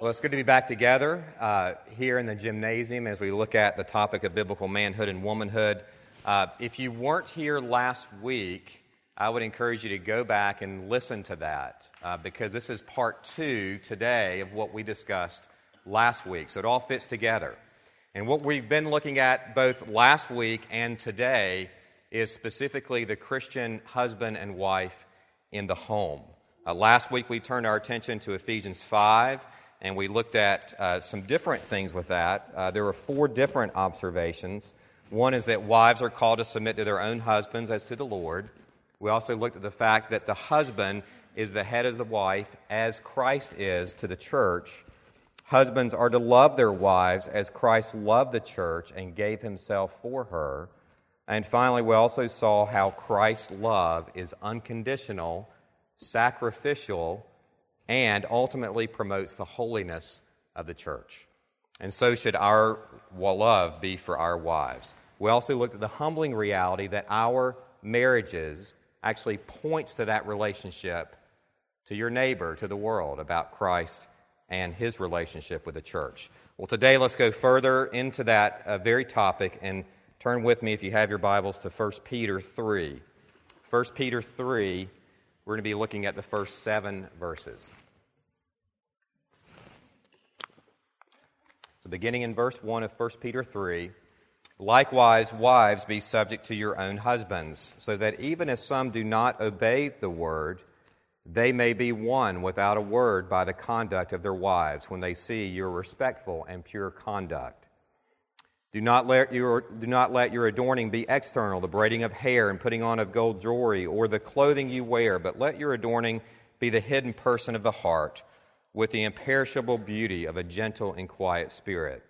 Well, it's good to be back together uh, here in the gymnasium as we look at the topic of biblical manhood and womanhood. Uh, if you weren't here last week, I would encourage you to go back and listen to that uh, because this is part two today of what we discussed last week. So it all fits together. And what we've been looking at both last week and today is specifically the Christian husband and wife in the home. Uh, last week we turned our attention to Ephesians 5 and we looked at uh, some different things with that. Uh, there were four different observations. One is that wives are called to submit to their own husbands as to the Lord. We also looked at the fact that the husband is the head of the wife as Christ is to the church. Husbands are to love their wives as Christ loved the church and gave himself for her. And finally, we also saw how Christ's love is unconditional, sacrificial, and ultimately promotes the holiness of the church. And so should our love be for our wives. We also looked at the humbling reality that our marriages actually points to that relationship to your neighbor, to the world, about Christ and his relationship with the church. Well, today let's go further into that uh, very topic and turn with me, if you have your Bibles, to 1 Peter 3. 1 Peter 3, we're going to be looking at the first seven verses. So, beginning in verse 1 of 1 Peter 3, likewise, wives, be subject to your own husbands, so that even as some do not obey the word, they may be won without a word by the conduct of their wives when they see your respectful and pure conduct. Do not, let your, do not let your adorning be external, the braiding of hair and putting on of gold jewelry, or the clothing you wear, but let your adorning be the hidden person of the heart with the imperishable beauty of a gentle and quiet spirit,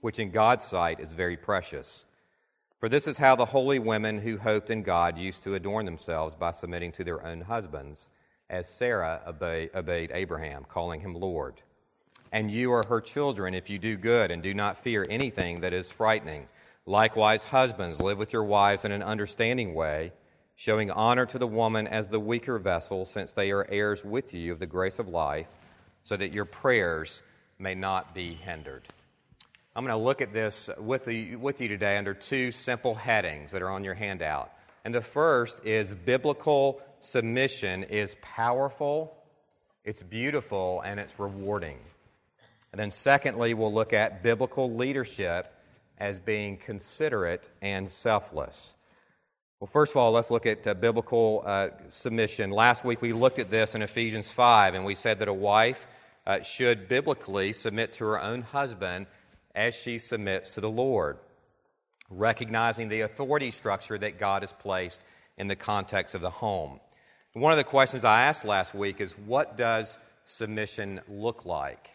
which in God's sight is very precious. For this is how the holy women who hoped in God used to adorn themselves by submitting to their own husbands, as Sarah obeyed, Abraham, calling him Lord. And you are her children if you do good and do not fear anything that is frightening. Likewise, husbands, live with your wives in an understanding way showing honor to the woman as the weaker vessel, since they are heirs with you of the grace of life, so that your prayers may not be hindered. I'm going to look at this with, the, with you today under two simple headings that are on your handout. And the first is biblical submission is powerful, it's beautiful, and it's rewarding. And then, secondly, we'll look at biblical leadership as being considerate and selfless. Well, first of all, let's look at uh, biblical uh, submission. Last week we looked at this in Ephesians 5, and we said that a wife uh, should biblically submit to her own husband as she submits to the Lord, recognizing the authority structure that God has placed in the context of the home. One of the questions I asked last week is what does submission look like?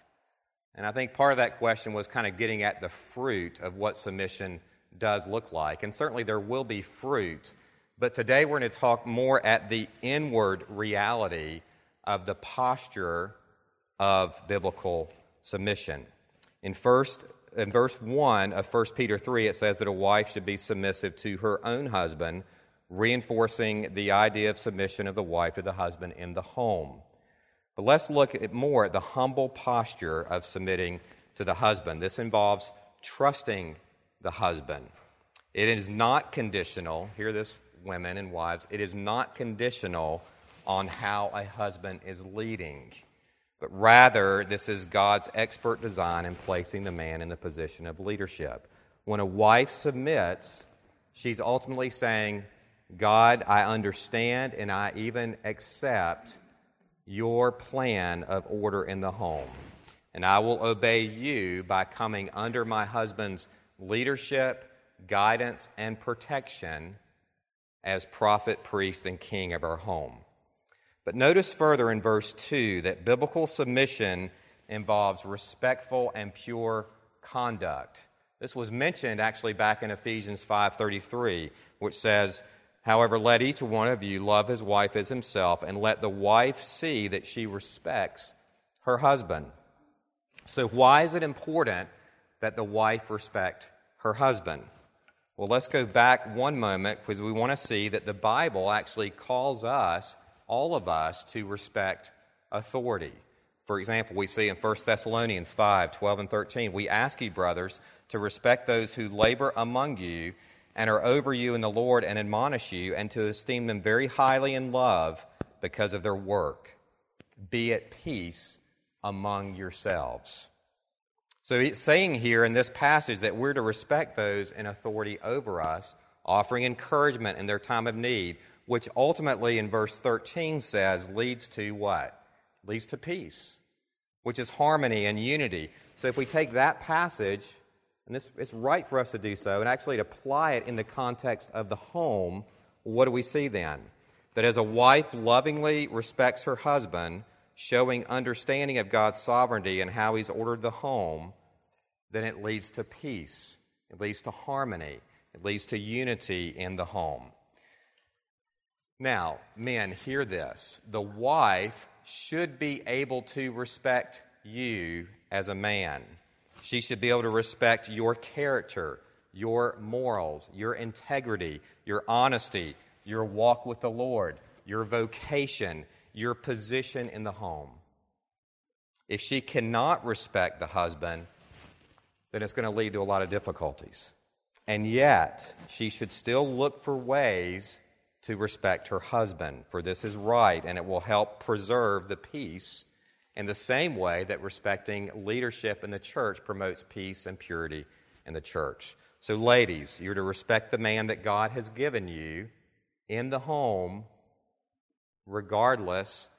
And I think part of that question was kind of getting at the fruit of what submission does look like. And certainly there will be fruit. But today we're going to talk more at the inward reality of the posture of biblical submission. In first in verse 1 of 1 Peter 3 it says that a wife should be submissive to her own husband, reinforcing the idea of submission of the wife to the husband in the home. But let's look at more at the humble posture of submitting to the husband. This involves trusting the husband. It is not conditional, hear this, women and wives, it is not conditional on how a husband is leading, but rather, this is God's expert design in placing the man in the position of leadership. When a wife submits, she's ultimately saying, God, I understand and I even accept your plan of order in the home. And I will obey you by coming under my husband's leadership, guidance, and protection as prophet, priest, and king of our home. But notice further in verse 2 that biblical submission involves respectful and pure conduct. This was mentioned actually back in Ephesians 5:33, which says, "However, let each one of you love his wife as himself, and let the wife see that she respects her husband." So why is it important that the wife respect her husband. Well, let's go back one moment because we want to see that the Bible actually calls us, all of us, to respect authority. For example, we see in 1 Thessalonians 5 12 and 13, we ask you, brothers, to respect those who labor among you and are over you in the Lord and admonish you, and to esteem them very highly in love because of their work. Be at peace among yourselves. So it's saying here in this passage that we're to respect those in authority over us, offering encouragement in their time of need, which ultimately in verse 13 says leads to what? Leads to peace, which is harmony and unity. So if we take that passage, and this, it's right for us to do so, and actually to apply it in the context of the home, what do we see then? That as a wife lovingly respects her husband, showing understanding of God's sovereignty and how He's ordered the home, then it leads to peace. It leads to harmony. It leads to unity in the home. Now, men, hear this. The wife should be able to respect you as a man. She should be able to respect your character, your morals, your integrity, your honesty, your walk with the Lord, your vocation, your position in the home. If she cannot respect the husband, then it's going to lead to a lot of difficulties. And yet, she should still look for ways to respect her husband, for this is right, and it will help preserve the peace in the same way that respecting leadership in the church promotes peace and purity in the church. So, ladies, you're to respect the man that God has given you in the home, regardless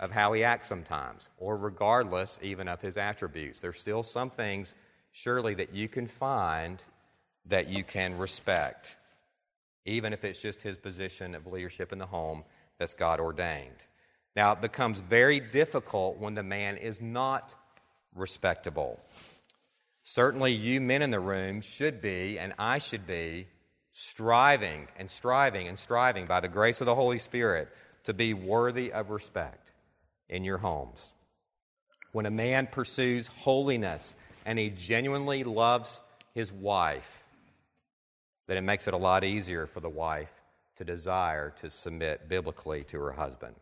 of how he acts sometimes, or regardless even of his attributes. There's still some things, surely, that you can find that you can respect, even if it's just his position of leadership in the home that's God ordained. Now, it becomes very difficult when the man is not respectable. Certainly, you men in the room should be, and I should be, striving and striving and striving by the grace of the Holy Spirit to be worthy of respect in your homes. When a man pursues holiness and he genuinely loves his wife, then it makes it a lot easier for the wife to desire to submit biblically to her husband.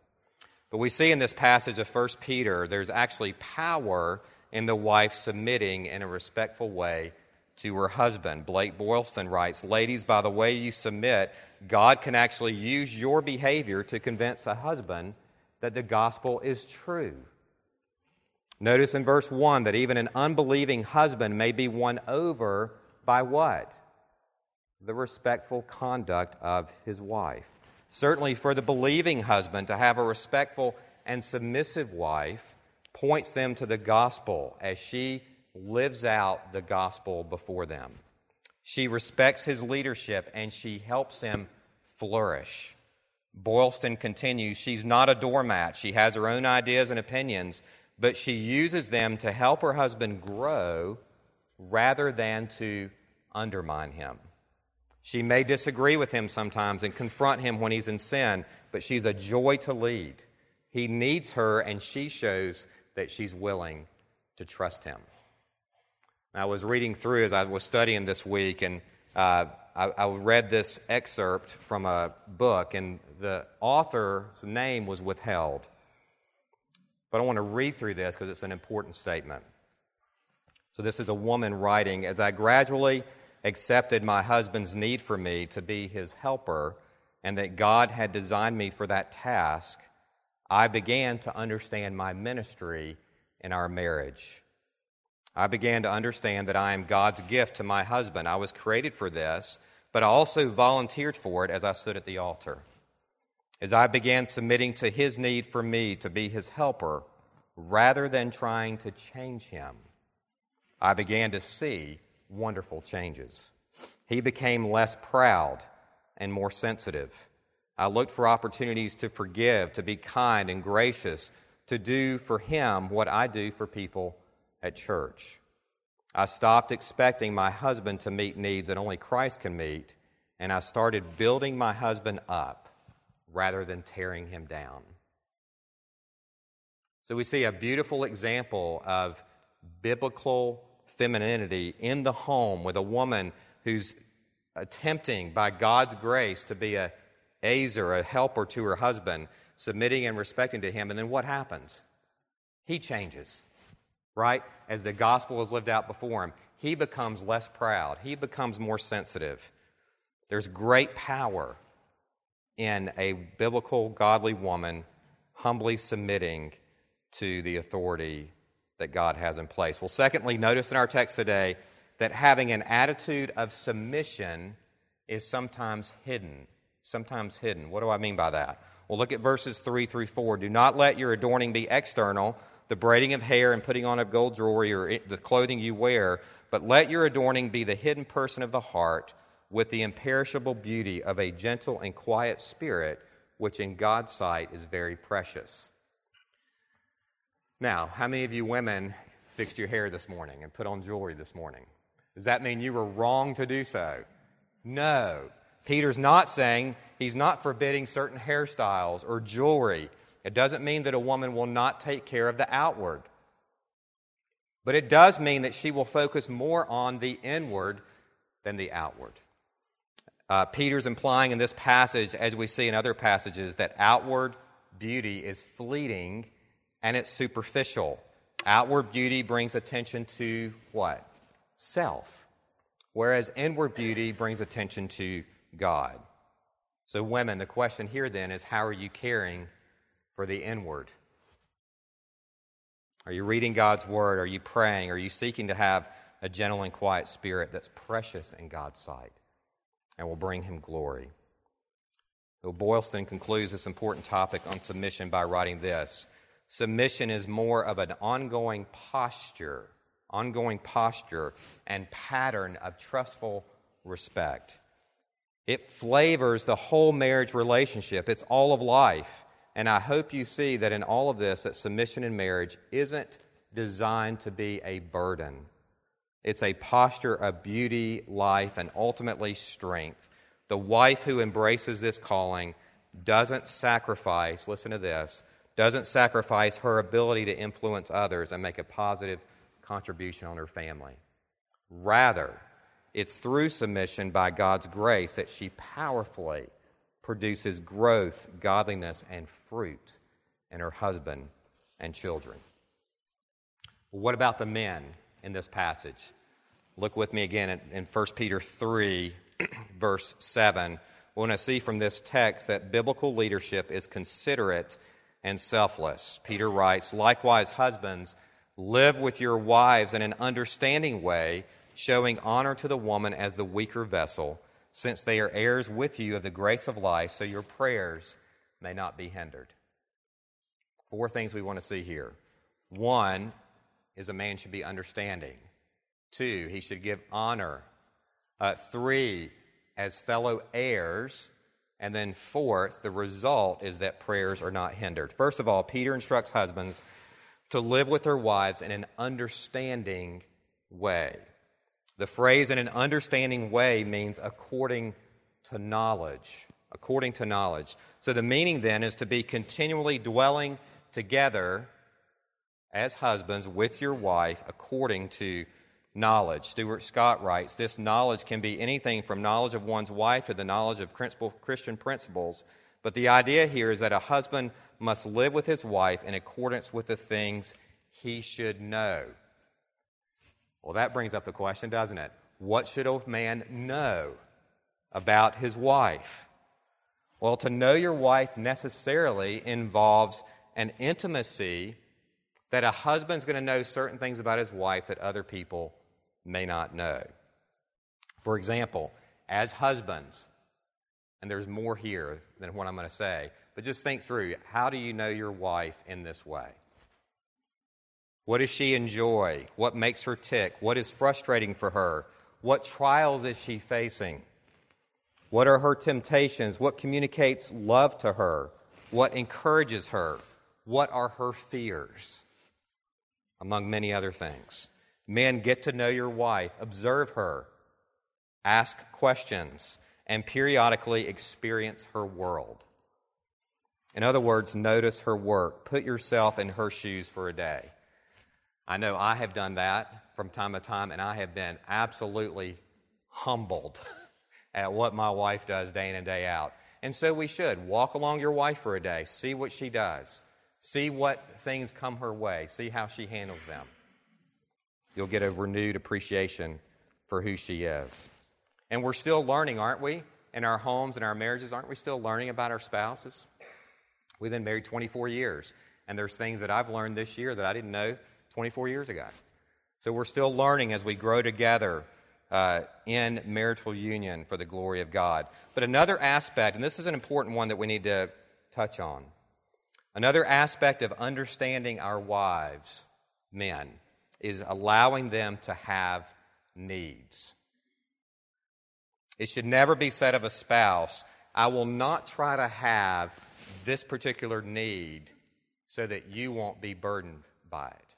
But we see in this passage of 1 Peter, there's actually power in the wife submitting in a respectful way to her husband. Blake Boylston writes Ladies, by the way you submit, God can actually use your behavior to convince a husband that the gospel is true. Notice in verse 1 that even an unbelieving husband may be won over by what? The respectful conduct of his wife. Certainly, for the believing husband to have a respectful and submissive wife points them to the gospel as she lives out the gospel before them. She respects his leadership and she helps him flourish. Boylston continues She's not a doormat. She has her own ideas and opinions, but she uses them to help her husband grow rather than to undermine him. She may disagree with him sometimes and confront him when he's in sin, but she's a joy to lead. He needs her, and she shows that she's willing to trust him. I was reading through as I was studying this week, and uh, I, I, read this excerpt from a book, and the author's name was withheld. But I want to read through this because it's an important statement. So, this is a woman writing As I gradually accepted my husband's need for me to be his helper and that God had designed me for that task, I began to understand my ministry in our marriage. I began to understand that I am God's gift to my husband. I was created for this, but I also volunteered for it as I stood at the altar. As I began submitting to his need for me to be his helper rather than trying to change him, I began to see wonderful changes. He became less proud and more sensitive. I looked for opportunities to forgive, to be kind and gracious, to do for him what I do for people at church. I stopped expecting my husband to meet needs that only Christ can meet, and I started building my husband up rather than tearing him down. So we see a beautiful example of biblical femininity in the home with a woman who's attempting by God's grace to be a ezer, a helper to her husband, submitting and respecting to him. And then what happens? he changes, right? As the gospel is lived out before him, he becomes less proud, he becomes more sensitive. There's great power in a biblical, godly woman humbly submitting to the authority that God has in place. Well, secondly, notice in our text today that having an attitude of submission is sometimes hidden. Sometimes hidden. What do I mean by that? Well, look at verses 3 through 4. Do not let your adorning be external, the braiding of hair and putting on of gold jewelry or the clothing you wear, but let your adorning be the hidden person of the heart with the imperishable beauty of a gentle and quiet spirit, which in God's sight is very precious. Now, how many of you women fixed your hair this morning and put on jewelry this morning? Does that mean you were wrong to do so? No. Peter's not saying he's not forbidding certain hairstyles or jewelry. It doesn't mean that a woman will not take care of the outward. But it does mean that she will focus more on the inward than the outward. Uh, Peter's implying in this passage, as we see in other passages, that outward beauty is fleeting and it's superficial. Outward beauty brings attention to what? Self. Whereas inward beauty brings attention to God. So, women, the question here then is how are you caring for the inward? Are you reading God's word? Are you praying? Are you seeking to have a gentle and quiet spirit that's precious in God's sight? and will bring him glory. Bill Boylston concludes this important topic on submission by writing this Submission is more of an ongoing posture, ongoing posture and pattern of trustful respect. It flavors the whole marriage relationship, it's all of life. And I hope you see that in all of this, that submission in marriage isn't designed to be a burden. It's a posture of beauty, life, and ultimately strength. The wife who embraces this calling doesn't sacrifice, listen to this, doesn't sacrifice her ability to influence others and make a positive contribution on her family. Rather, it's through submission by God's grace that she powerfully produces growth, godliness, and fruit in her husband and children. What about the men? in this passage. Look with me again in, in 1 Peter 3, verse 7. We want to see from this text that biblical leadership is considerate and selfless. Peter writes, Likewise, husbands, live with your wives in an understanding way, showing honor to the woman as the weaker vessel, since they are heirs with you of the grace of life, so your prayers may not be hindered. Four things we want to see here. One, is a man should be understanding. Two, he should give honor. Uh, three, as fellow heirs. And then fourth, the result is that prayers are not hindered. First of all, Peter instructs husbands to live with their wives in an understanding way. The phrase in an understanding way means according to knowledge. According to knowledge. So the meaning then is to be continually dwelling together as husbands with your wife according to knowledge. Stuart Scott writes this knowledge can be anything from knowledge of one's wife to the knowledge of Christian principles. But the idea here is that a husband must live with his wife in accordance with the things he should know. Well, that brings up the question, doesn't it? What should a man know about his wife? Well, to know your wife necessarily involves an intimacy that a husband's going to know certain things about his wife that other people may not know. For example, as husbands, and there's more here than what I'm going to say, but just think through how do you know your wife in this way? What does she enjoy? What makes her tick? What is frustrating for her? What trials is she facing? What are her temptations? What communicates love to her? What encourages her? What are her fears? among many other things. Men, get to know your wife, observe her, ask questions, and periodically experience her world. In other words, notice her work. Put yourself in her shoes for a day. I know I have done that from time to time, and I have been absolutely humbled at what my wife does day in and day out. And so we should walk along your wife for a day, see what she does, See what things come her way. See how she handles them. You'll get a renewed appreciation for who she is. And we're still learning, aren't we? In our homes and our marriages, aren't we still learning about our spouses? We've been married 24 years, and there's things that I've learned this year that I didn't know 24 years ago. So we're still learning as we grow together uh, in marital union for the glory of God. But another aspect, and this is an important one that we need to touch on, another aspect of understanding our wives, men, is allowing them to have needs. It should never be said of a spouse, I will not try to have this particular need so that you won't be burdened by it.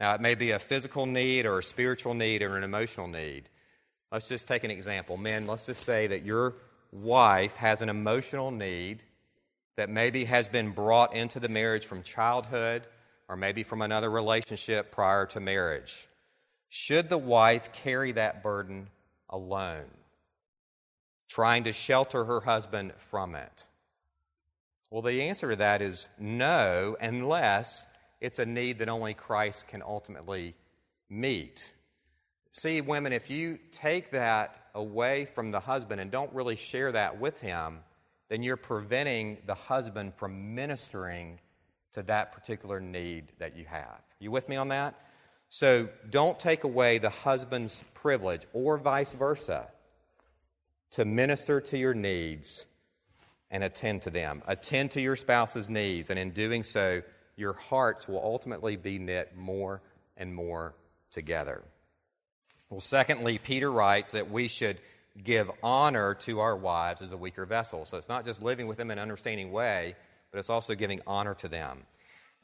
Now, it may be a physical need or a spiritual need or an emotional need. Let's just take an example. Men, let's just say that your wife has an emotional need that maybe has been brought into the marriage from childhood or maybe from another relationship prior to marriage. Should the wife carry that burden alone, trying to shelter her husband from it? Well, the answer to that is no, unless it's a need that only Christ can ultimately meet. See, women, if you take that away from the husband and don't really share that with him, then you're preventing the husband from ministering to that particular need that you have. You with me on that? So don't take away the husband's privilege or vice versa to minister to your needs and attend to them. Attend to your spouse's needs, and in doing so, your hearts will ultimately be knit more and more together. Well, secondly, Peter writes that we should give honor to our wives as a weaker vessel. So it's not just living with them in an understanding way, but it's also giving honor to them.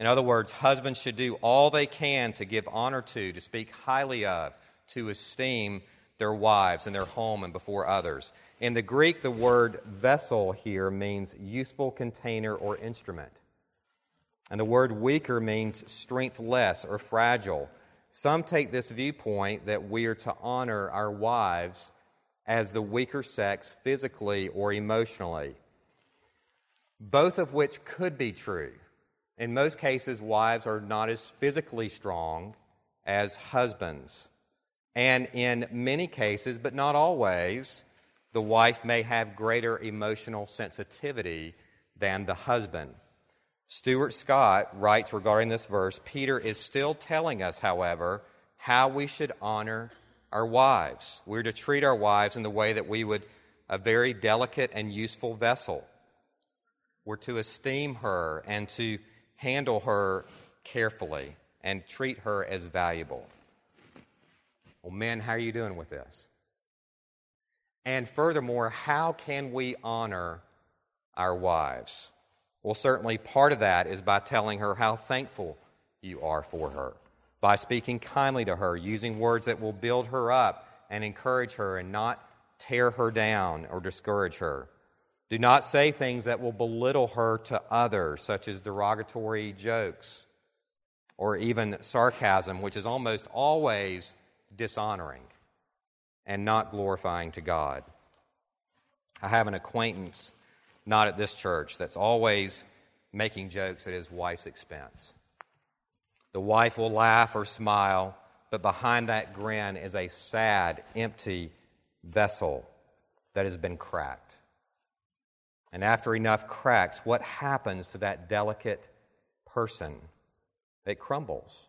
In other words, husbands should do all they can to give honor to, to speak highly of, to esteem their wives in their home and before others. In the Greek, the word vessel here means useful container or instrument. And the word weaker means strengthless or fragile. Some take this viewpoint that we are to honor our wives as the weaker sex physically or emotionally, both of which could be true. In most cases, wives are not as physically strong as husbands. And in many cases, but not always, the wife may have greater emotional sensitivity than the husband. Stuart Scott writes regarding this verse Peter is still telling us, however, how we should honor our wives. We're to treat our wives in the way that we would a very delicate and useful vessel. We're to esteem her and to handle her carefully and treat her as valuable. Well, men, how are you doing with this? And furthermore, how can we honor our wives? Well, certainly part of that is by telling her how thankful you are for her, by speaking kindly to her, using words that will build her up and encourage her and not tear her down or discourage her. Do not say things that will belittle her to others, such as derogatory jokes or even sarcasm, which is almost always dishonoring and not glorifying to God. I have an acquaintance, not at this church, that's always making jokes at his wife's expense. The wife will laugh or smile, but behind that grin is a sad, empty vessel that has been cracked. And after enough cracks, what happens to that delicate person? It crumbles.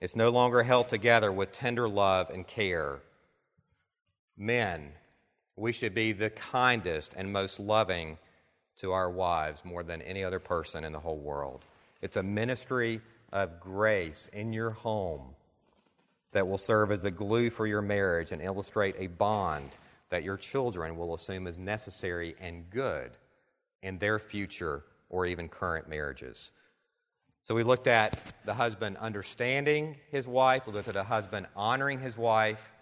It's no longer held together with tender love and care. Men, we should be the kindest and most loving to our wives more than any other person in the whole world. It's a ministry of grace in your home that will serve as the glue for your marriage and illustrate a bond that your children will assume is necessary and good in their future or even current marriages. So we looked at the husband understanding his wife, we looked at the husband honoring his wife.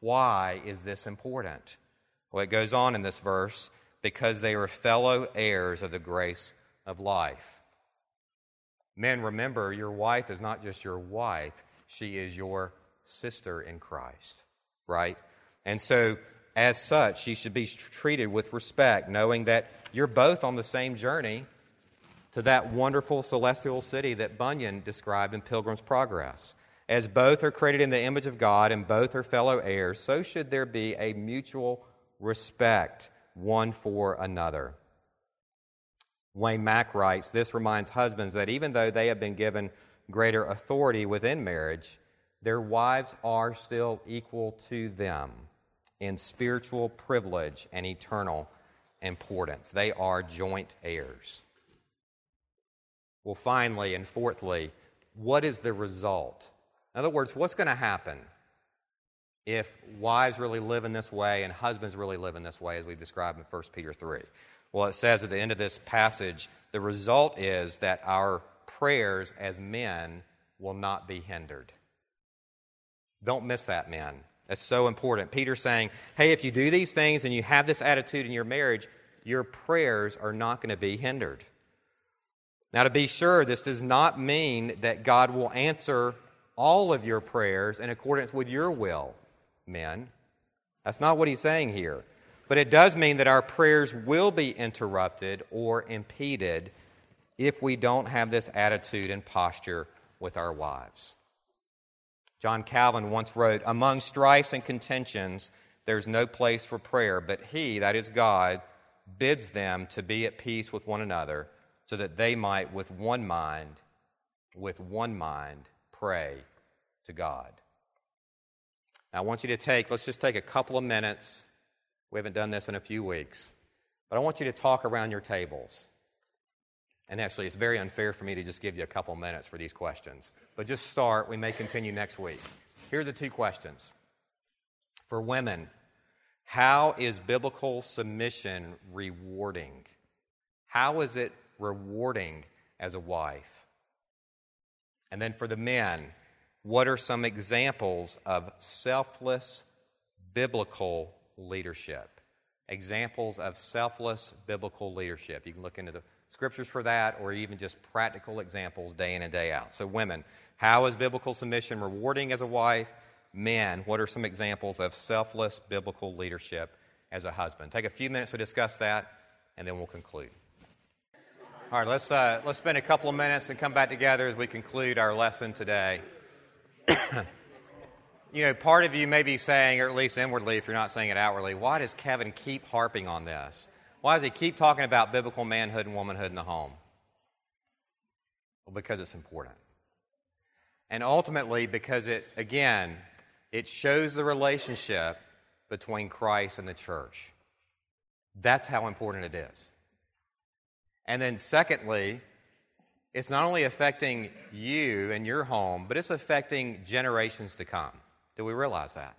Why is this important? Well, it goes on in this verse because they are fellow heirs of the grace of life. Men, remember, your wife is not just your wife, she is your sister in Christ, right? And so as such, she should be treated with respect, knowing that you're both on the same journey to that wonderful celestial city that Bunyan described in Pilgrim's Progress. As both are created in the image of God and both are fellow heirs, so should there be a mutual respect one for another. Wayne Mack writes this reminds husbands that even though they have been given greater authority within marriage, their wives are still equal to them in spiritual privilege and eternal importance. They are joint heirs. Well, finally and fourthly, what is the result? In other words, what's going to happen if wives really live in this way and husbands really live in this way, as we've described in 1 Peter 3? Well, it says at the end of this passage, the result is that our prayers as men will not be hindered. Don't miss that, men. That's so important. Peter's saying, hey, if you do these things and you have this attitude in your marriage, your prayers are not going to be hindered. Now, to be sure, this does not mean that God will answer all of your prayers in accordance with your will, men. That's not what he's saying here. But it does mean that our prayers will be interrupted or impeded if we don't have this attitude and posture with our wives. John Calvin once wrote Among strifes and contentions, there's no place for prayer, but he, that is God, bids them to be at peace with one another so that they might, with one mind, with one mind, pray to God. Now, I want you to take, let's just take a couple of minutes. We haven't done this in a few weeks. But I want you to talk around your tables. And actually, it's very unfair for me to just give you a couple minutes for these questions. But just start. We may continue next week. Here are the two questions. For women, how is biblical submission rewarding? How is it rewarding as a wife? And then for the men, what are some examples of selfless biblical leadership? Examples of selfless biblical leadership. You can look into the scriptures for that or even just practical examples day in and day out. So, women, how is biblical submission rewarding as a wife? Men, what are some examples of selfless biblical leadership as a husband? Take a few minutes to discuss that, and then we'll conclude. All right, let's, uh, let's spend a couple of minutes and come back together as we conclude our lesson today. you know, part of you may be saying, or at least inwardly, if you're not saying it outwardly, why does Kevin keep harping on this? Why does he keep talking about biblical manhood and womanhood in the home? Well, because it's important. And ultimately, because it, again, it shows the relationship between Christ and the church. That's how important it is. And then, secondly, it's not only affecting you and your home, but it's affecting generations to come. Do we realize that?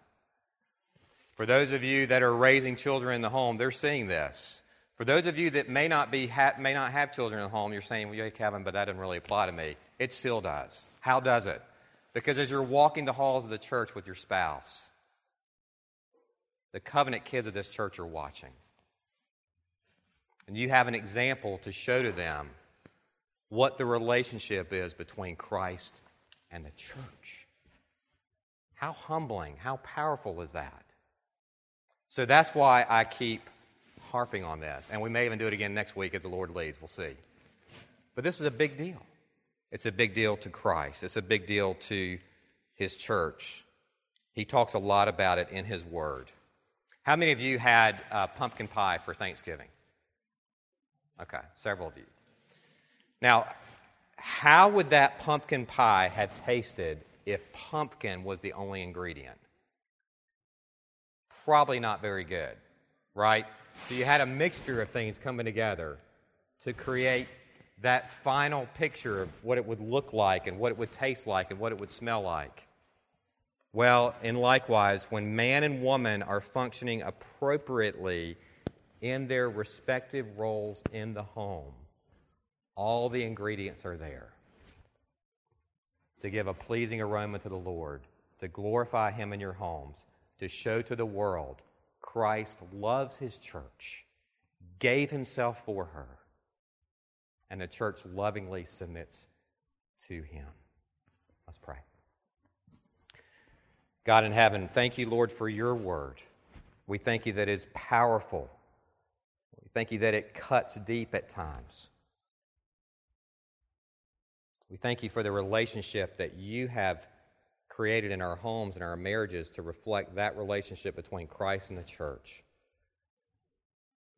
For those of you that are raising children in the home, they're seeing this. For those of you that may not, be ha- may not have children the home, you're saying, well, yeah, Kevin, but that doesn't really apply to me. It still does. How does it? Because as you're walking the halls of the church with your spouse, the covenant kids of this church are watching. And you have an example to show to them what the relationship is between Christ and the church. How humbling, how powerful is that? So that's why I keep harping on this. And we may even do it again next week as the Lord leads. We'll see. But this is a big deal. It's a big deal to Christ, it's a big deal to his church. He talks a lot about it in his word. How many of you had uh, pumpkin pie for Thanksgiving? Okay, several of you. Now, how would that pumpkin pie have tasted if pumpkin was the only ingredient? Probably not very good, right? So you had a mixture of things coming together to create that final picture of what it would look like and what it would taste like and what it would smell like. Well, and likewise, when man and woman are functioning appropriately in their respective roles in the home, all the ingredients are there to give a pleasing aroma to the Lord, to glorify Him in your homes, to show to the world Christ loves His church, gave Himself for her, and the church lovingly submits to Him. Let's pray. God in heaven, thank you, Lord, for your word. We thank you that it is powerful. We thank you that it cuts deep at times. We thank you for the relationship that you have created in our homes and our marriages to reflect that relationship between Christ and the church.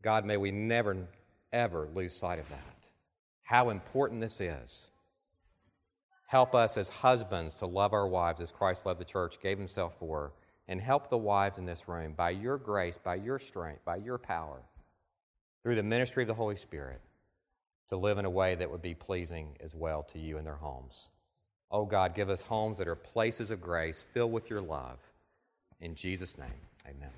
God, may we never, ever lose sight of that. How important this is. Help us as husbands to love our wives as Christ loved the church, gave himself for her, and help the wives in this room by your grace, by your strength, by your power, through the ministry of the Holy Spirit, to live in a way that would be pleasing as well to you in their homes. Oh God, give us homes that are places of grace filled with your love. In Jesus' name, amen.